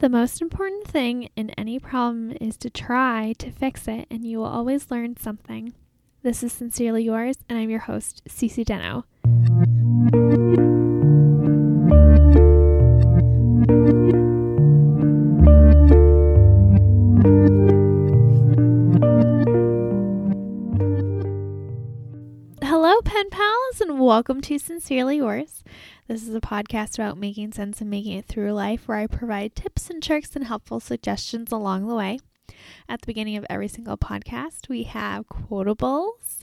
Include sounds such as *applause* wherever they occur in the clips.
The most important thing in any problem is to try to fix it, and you will always learn something. This is Sincerely Yours, and I'm your host, Cece Deno. Welcome to Sincerely Yours. This is a podcast about making sense and making it through life where I provide tips and tricks and helpful suggestions along the way. At the beginning of every single podcast, we have quotables.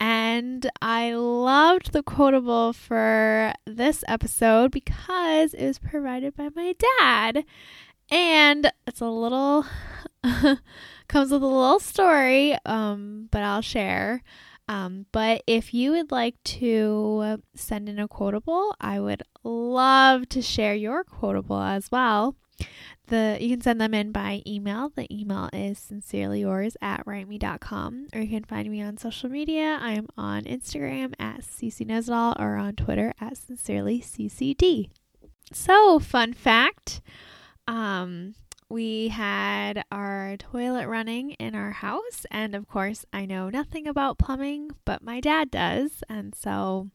And I loved the quotable for this episode because it was provided by my dad. And it's a little, *laughs* comes with a little story, um, but I'll share. Um, but if you would like to send in a quotable, I would love to share your quotable as well. The you can send them in by email. The email is sincerely yours at writeme.com, or you can find me on social media. I'm on Instagram at ccnosall or on Twitter at sincerelyccd. So, fun fact. Um, we had our toilet running in our house. And of course, I know nothing about plumbing, but my dad does. And so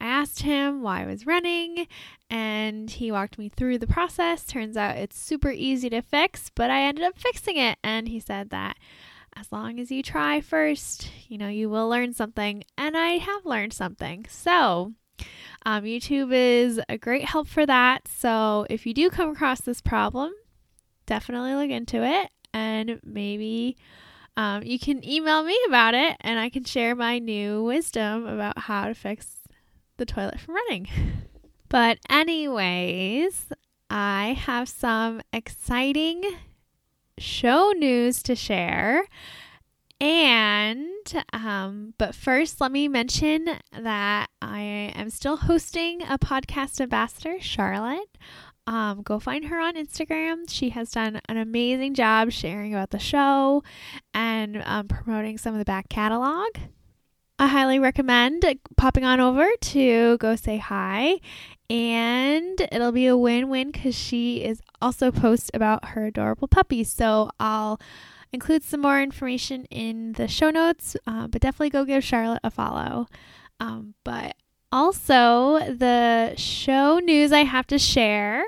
I asked him why I was running, and he walked me through the process. Turns out it's super easy to fix, but I ended up fixing it. And he said that as long as you try first, you know, you will learn something. And I have learned something. So, um, YouTube is a great help for that. So, if you do come across this problem, definitely look into it and maybe um, you can email me about it and I can share my new wisdom about how to fix the toilet from running. *laughs* But, anyways, I have some exciting show news to share. And, um, but first, let me mention that I am still hosting a podcast ambassador, Charlotte, um, go find her on Instagram. She has done an amazing job sharing about the show and um, promoting some of the back catalog. I highly recommend popping on over to go say hi, and it'll be a win win because she is also post about her adorable puppy. So I'll include some more information in the show notes, uh, but definitely go give Charlotte a follow. Um, but also, the show news I have to share.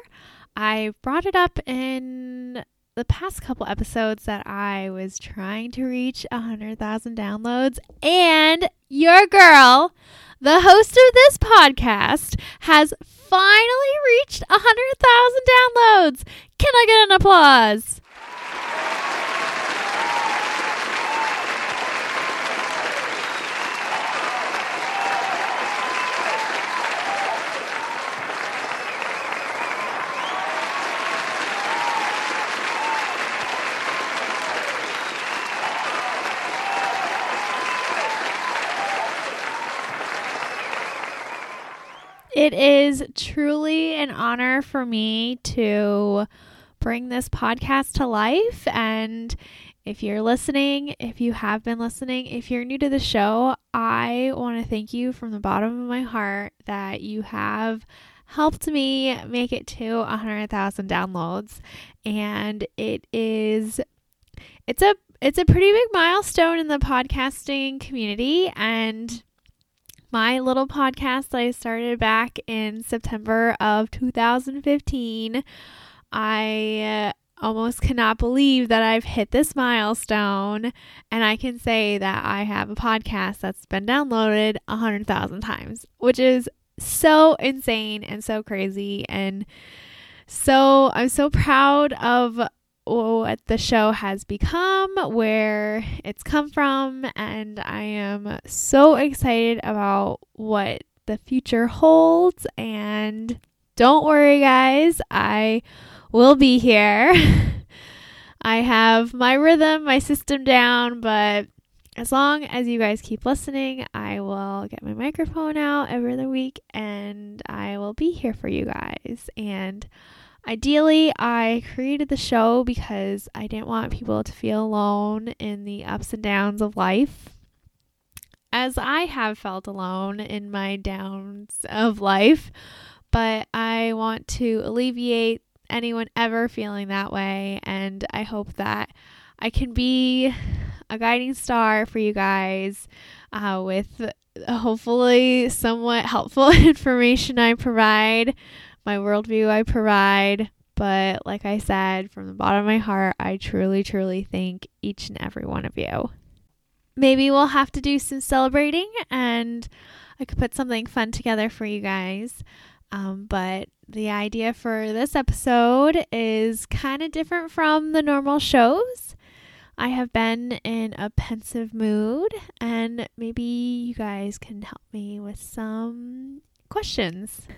I brought it up in the past couple episodes that I was trying to reach 100,000 downloads, and your girl, the host of this podcast, has finally reached 100,000 downloads. Can I get an applause? It is truly an honor for me to bring this podcast to life. And if you're listening, if you have been listening, if you're new to the show, I want to thank you from the bottom of my heart that you have helped me make it to 100,000 downloads. And it is it's a it's a pretty big milestone in the podcasting community and my little podcast I started back in September of 2015. I uh, almost cannot believe that I've hit this milestone and I can say that I have a podcast that's been downloaded 100,000 times, which is so insane and so crazy and so I'm so proud of what the show has become, where it's come from, and I am so excited about what the future holds. And don't worry, guys, I will be here. *laughs* I have my rhythm, my system down, but as long as you guys keep listening, I will get my microphone out every other week and I will be here for you guys. And Ideally, I created the show because I didn't want people to feel alone in the ups and downs of life. As I have felt alone in my downs of life, but I want to alleviate anyone ever feeling that way. And I hope that I can be a guiding star for you guys uh, with hopefully somewhat helpful *laughs* information I provide, my worldview I provide. But like I said, from the bottom of my heart, I truly, truly thank each and every one of you. Maybe we'll have to do some celebrating and I could put something fun together for you guys. Um, but the idea for this episode is kind of different from the normal shows. I have been in a pensive mood, and maybe you guys can help me with some questions.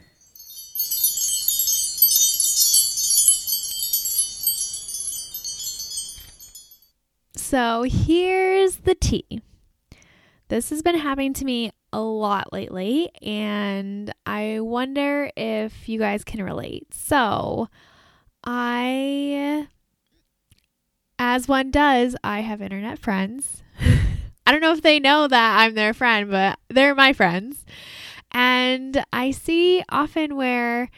So here's the tea. This has been happening to me a lot lately, and I wonder if you guys can relate. So, I, as one does, I have internet friends. *laughs* I don't know if they know that I'm their friend, but they're my friends. And I see often where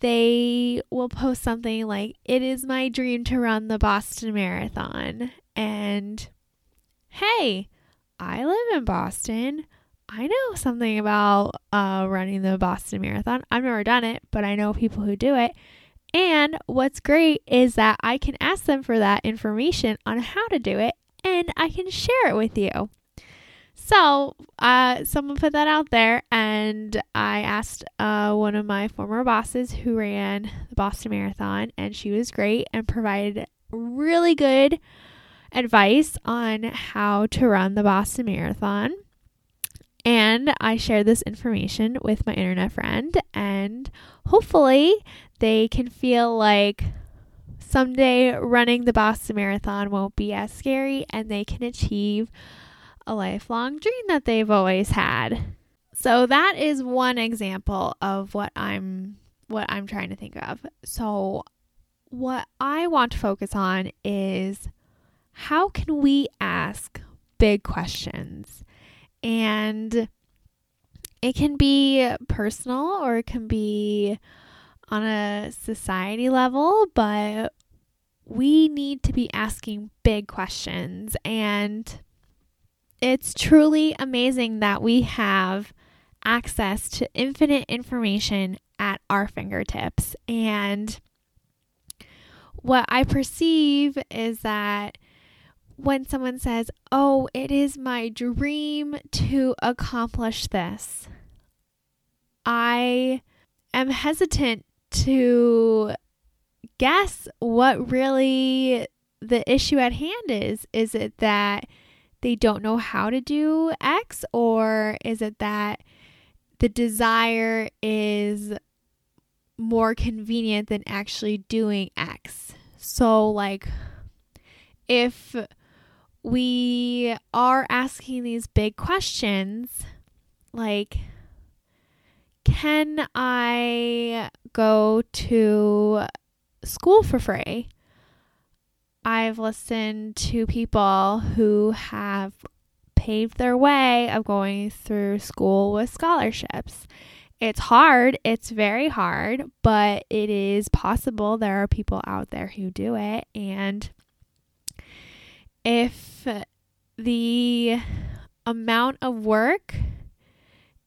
they will post something like, It is my dream to run the Boston Marathon. And hey, I live in Boston. I know something about uh, running the Boston Marathon. I've never done it, but I know people who do it. And what's great is that I can ask them for that information on how to do it and I can share it with you. So, uh, someone put that out there, and I asked uh, one of my former bosses who ran the Boston Marathon, and she was great and provided really good advice on how to run the Boston Marathon. And I share this information with my internet friend, and hopefully, they can feel like someday running the Boston Marathon won't be as scary and they can achieve a lifelong dream that they've always had. So that is one example of what I'm what I'm trying to think of. So what I want to focus on is how can we ask big questions? And it can be personal or it can be on a society level, but we need to be asking big questions. And it's truly amazing that we have access to infinite information at our fingertips. And what I perceive is that when someone says, Oh, it is my dream to accomplish this, I am hesitant to guess what really the issue at hand is. Is it that they don't know how to do X, or is it that the desire is more convenient than actually doing X? So, like, if we are asking these big questions like, can I go to school for free? I've listened to people who have paved their way of going through school with scholarships. It's hard, it's very hard, but it is possible. There are people out there who do it. And if the amount of work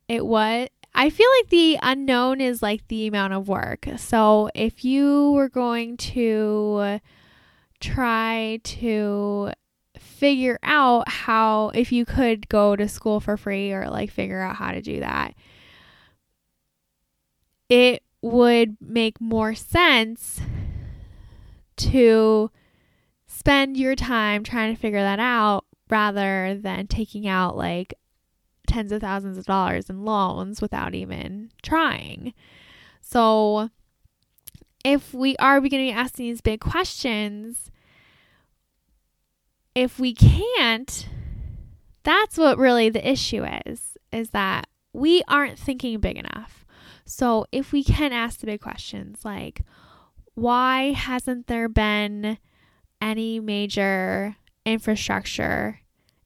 it was I feel like the unknown is like the amount of work. So if you were going to try to figure out how if you could go to school for free or like figure out how to do that it would make more sense to spend your time trying to figure that out rather than taking out like tens of thousands of dollars in loans without even trying. So, if we are beginning to ask these big questions, if we can't, that's what really the issue is is that we aren't thinking big enough. So, if we can ask the big questions like why hasn't there been any major infrastructure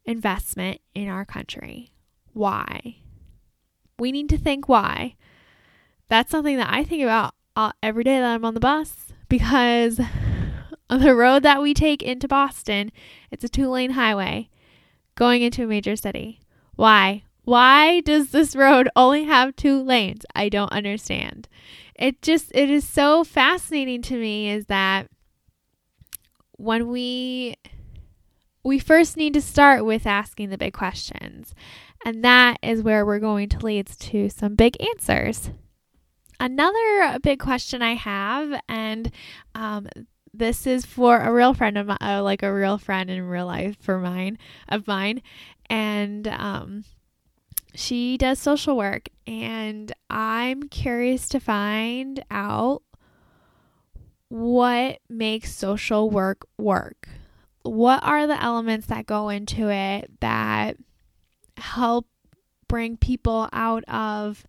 investment in our country. Why? We need to think why. That's something that I think about every day that I'm on the bus. because *laughs* the road that we take into Boston, it's a two lane highway going into a major city. Why? Why does this road only have two lanes? I don't understand. It just it is so fascinating to me is that when we we first need to start with asking the big questions. And that is where we're going to lead to some big answers. Another big question I have, and um, this is for a real friend of mine, uh, like a real friend in real life for mine, of mine, and um, she does social work, and I'm curious to find out what makes social work work. What are the elements that go into it that help bring people out of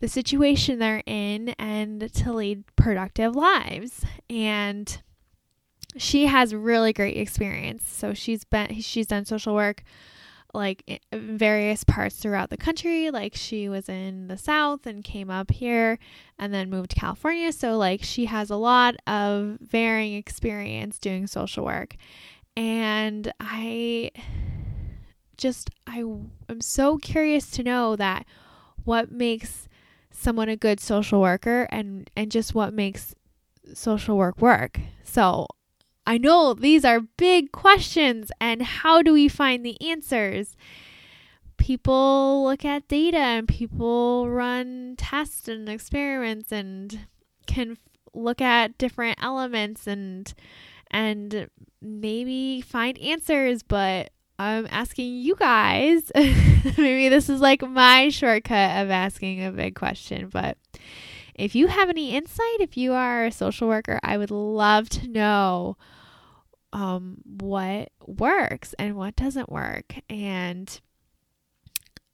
the situation they're in and to lead productive lives? And she has really great experience. So she's been she's done social work like various parts throughout the country. Like she was in the South and came up here and then moved to California. So like she has a lot of varying experience doing social work. And I just I am so curious to know that what makes someone a good social worker and and just what makes social work work. So I know these are big questions, and how do we find the answers? People look at data and people run tests and experiments and can look at different elements and and maybe find answers, but I'm asking you guys. *laughs* maybe this is like my shortcut of asking a big question, but if you have any insight, if you are a social worker, I would love to know um, what works and what doesn't work. And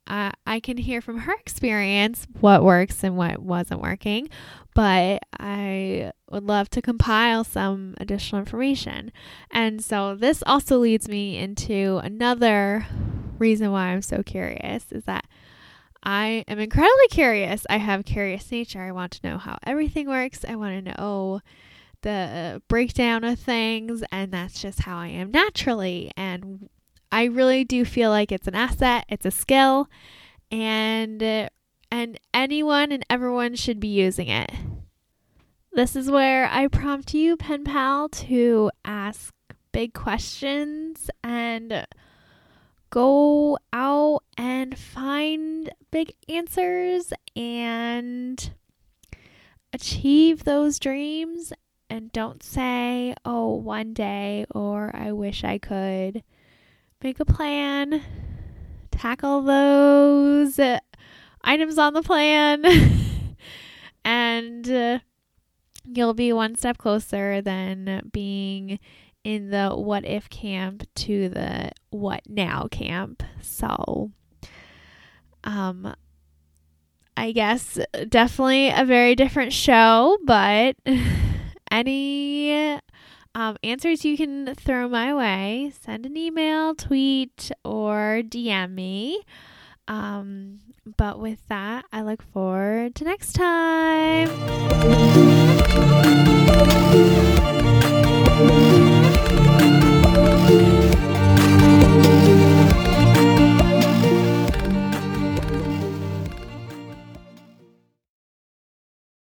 I, I can hear from her experience what works and what wasn't working, but I would love to compile some additional information. And so this also leads me into another reason why I'm so curious is that I am incredibly curious. I have curious nature. I want to know how everything works. I want to know the breakdown of things, and that's just how I am naturally. And I really do feel like it's an asset, it's a skill, and uh, and anyone and everyone should be using it. This is where I prompt you, pen pal, to ask big questions and go out and find big answers and achieve those dreams and don't say, oh, one day or I wish I could. Make a plan, tackle those uh, items on the plan, *laughs* and uh, you'll be one step closer than being in the what if camp to the what now camp. So, um, I guess definitely a very different show, but *laughs* any um, answers you can throw my way, send an email, tweet, or DM me. Um, but with that, I look forward to next time.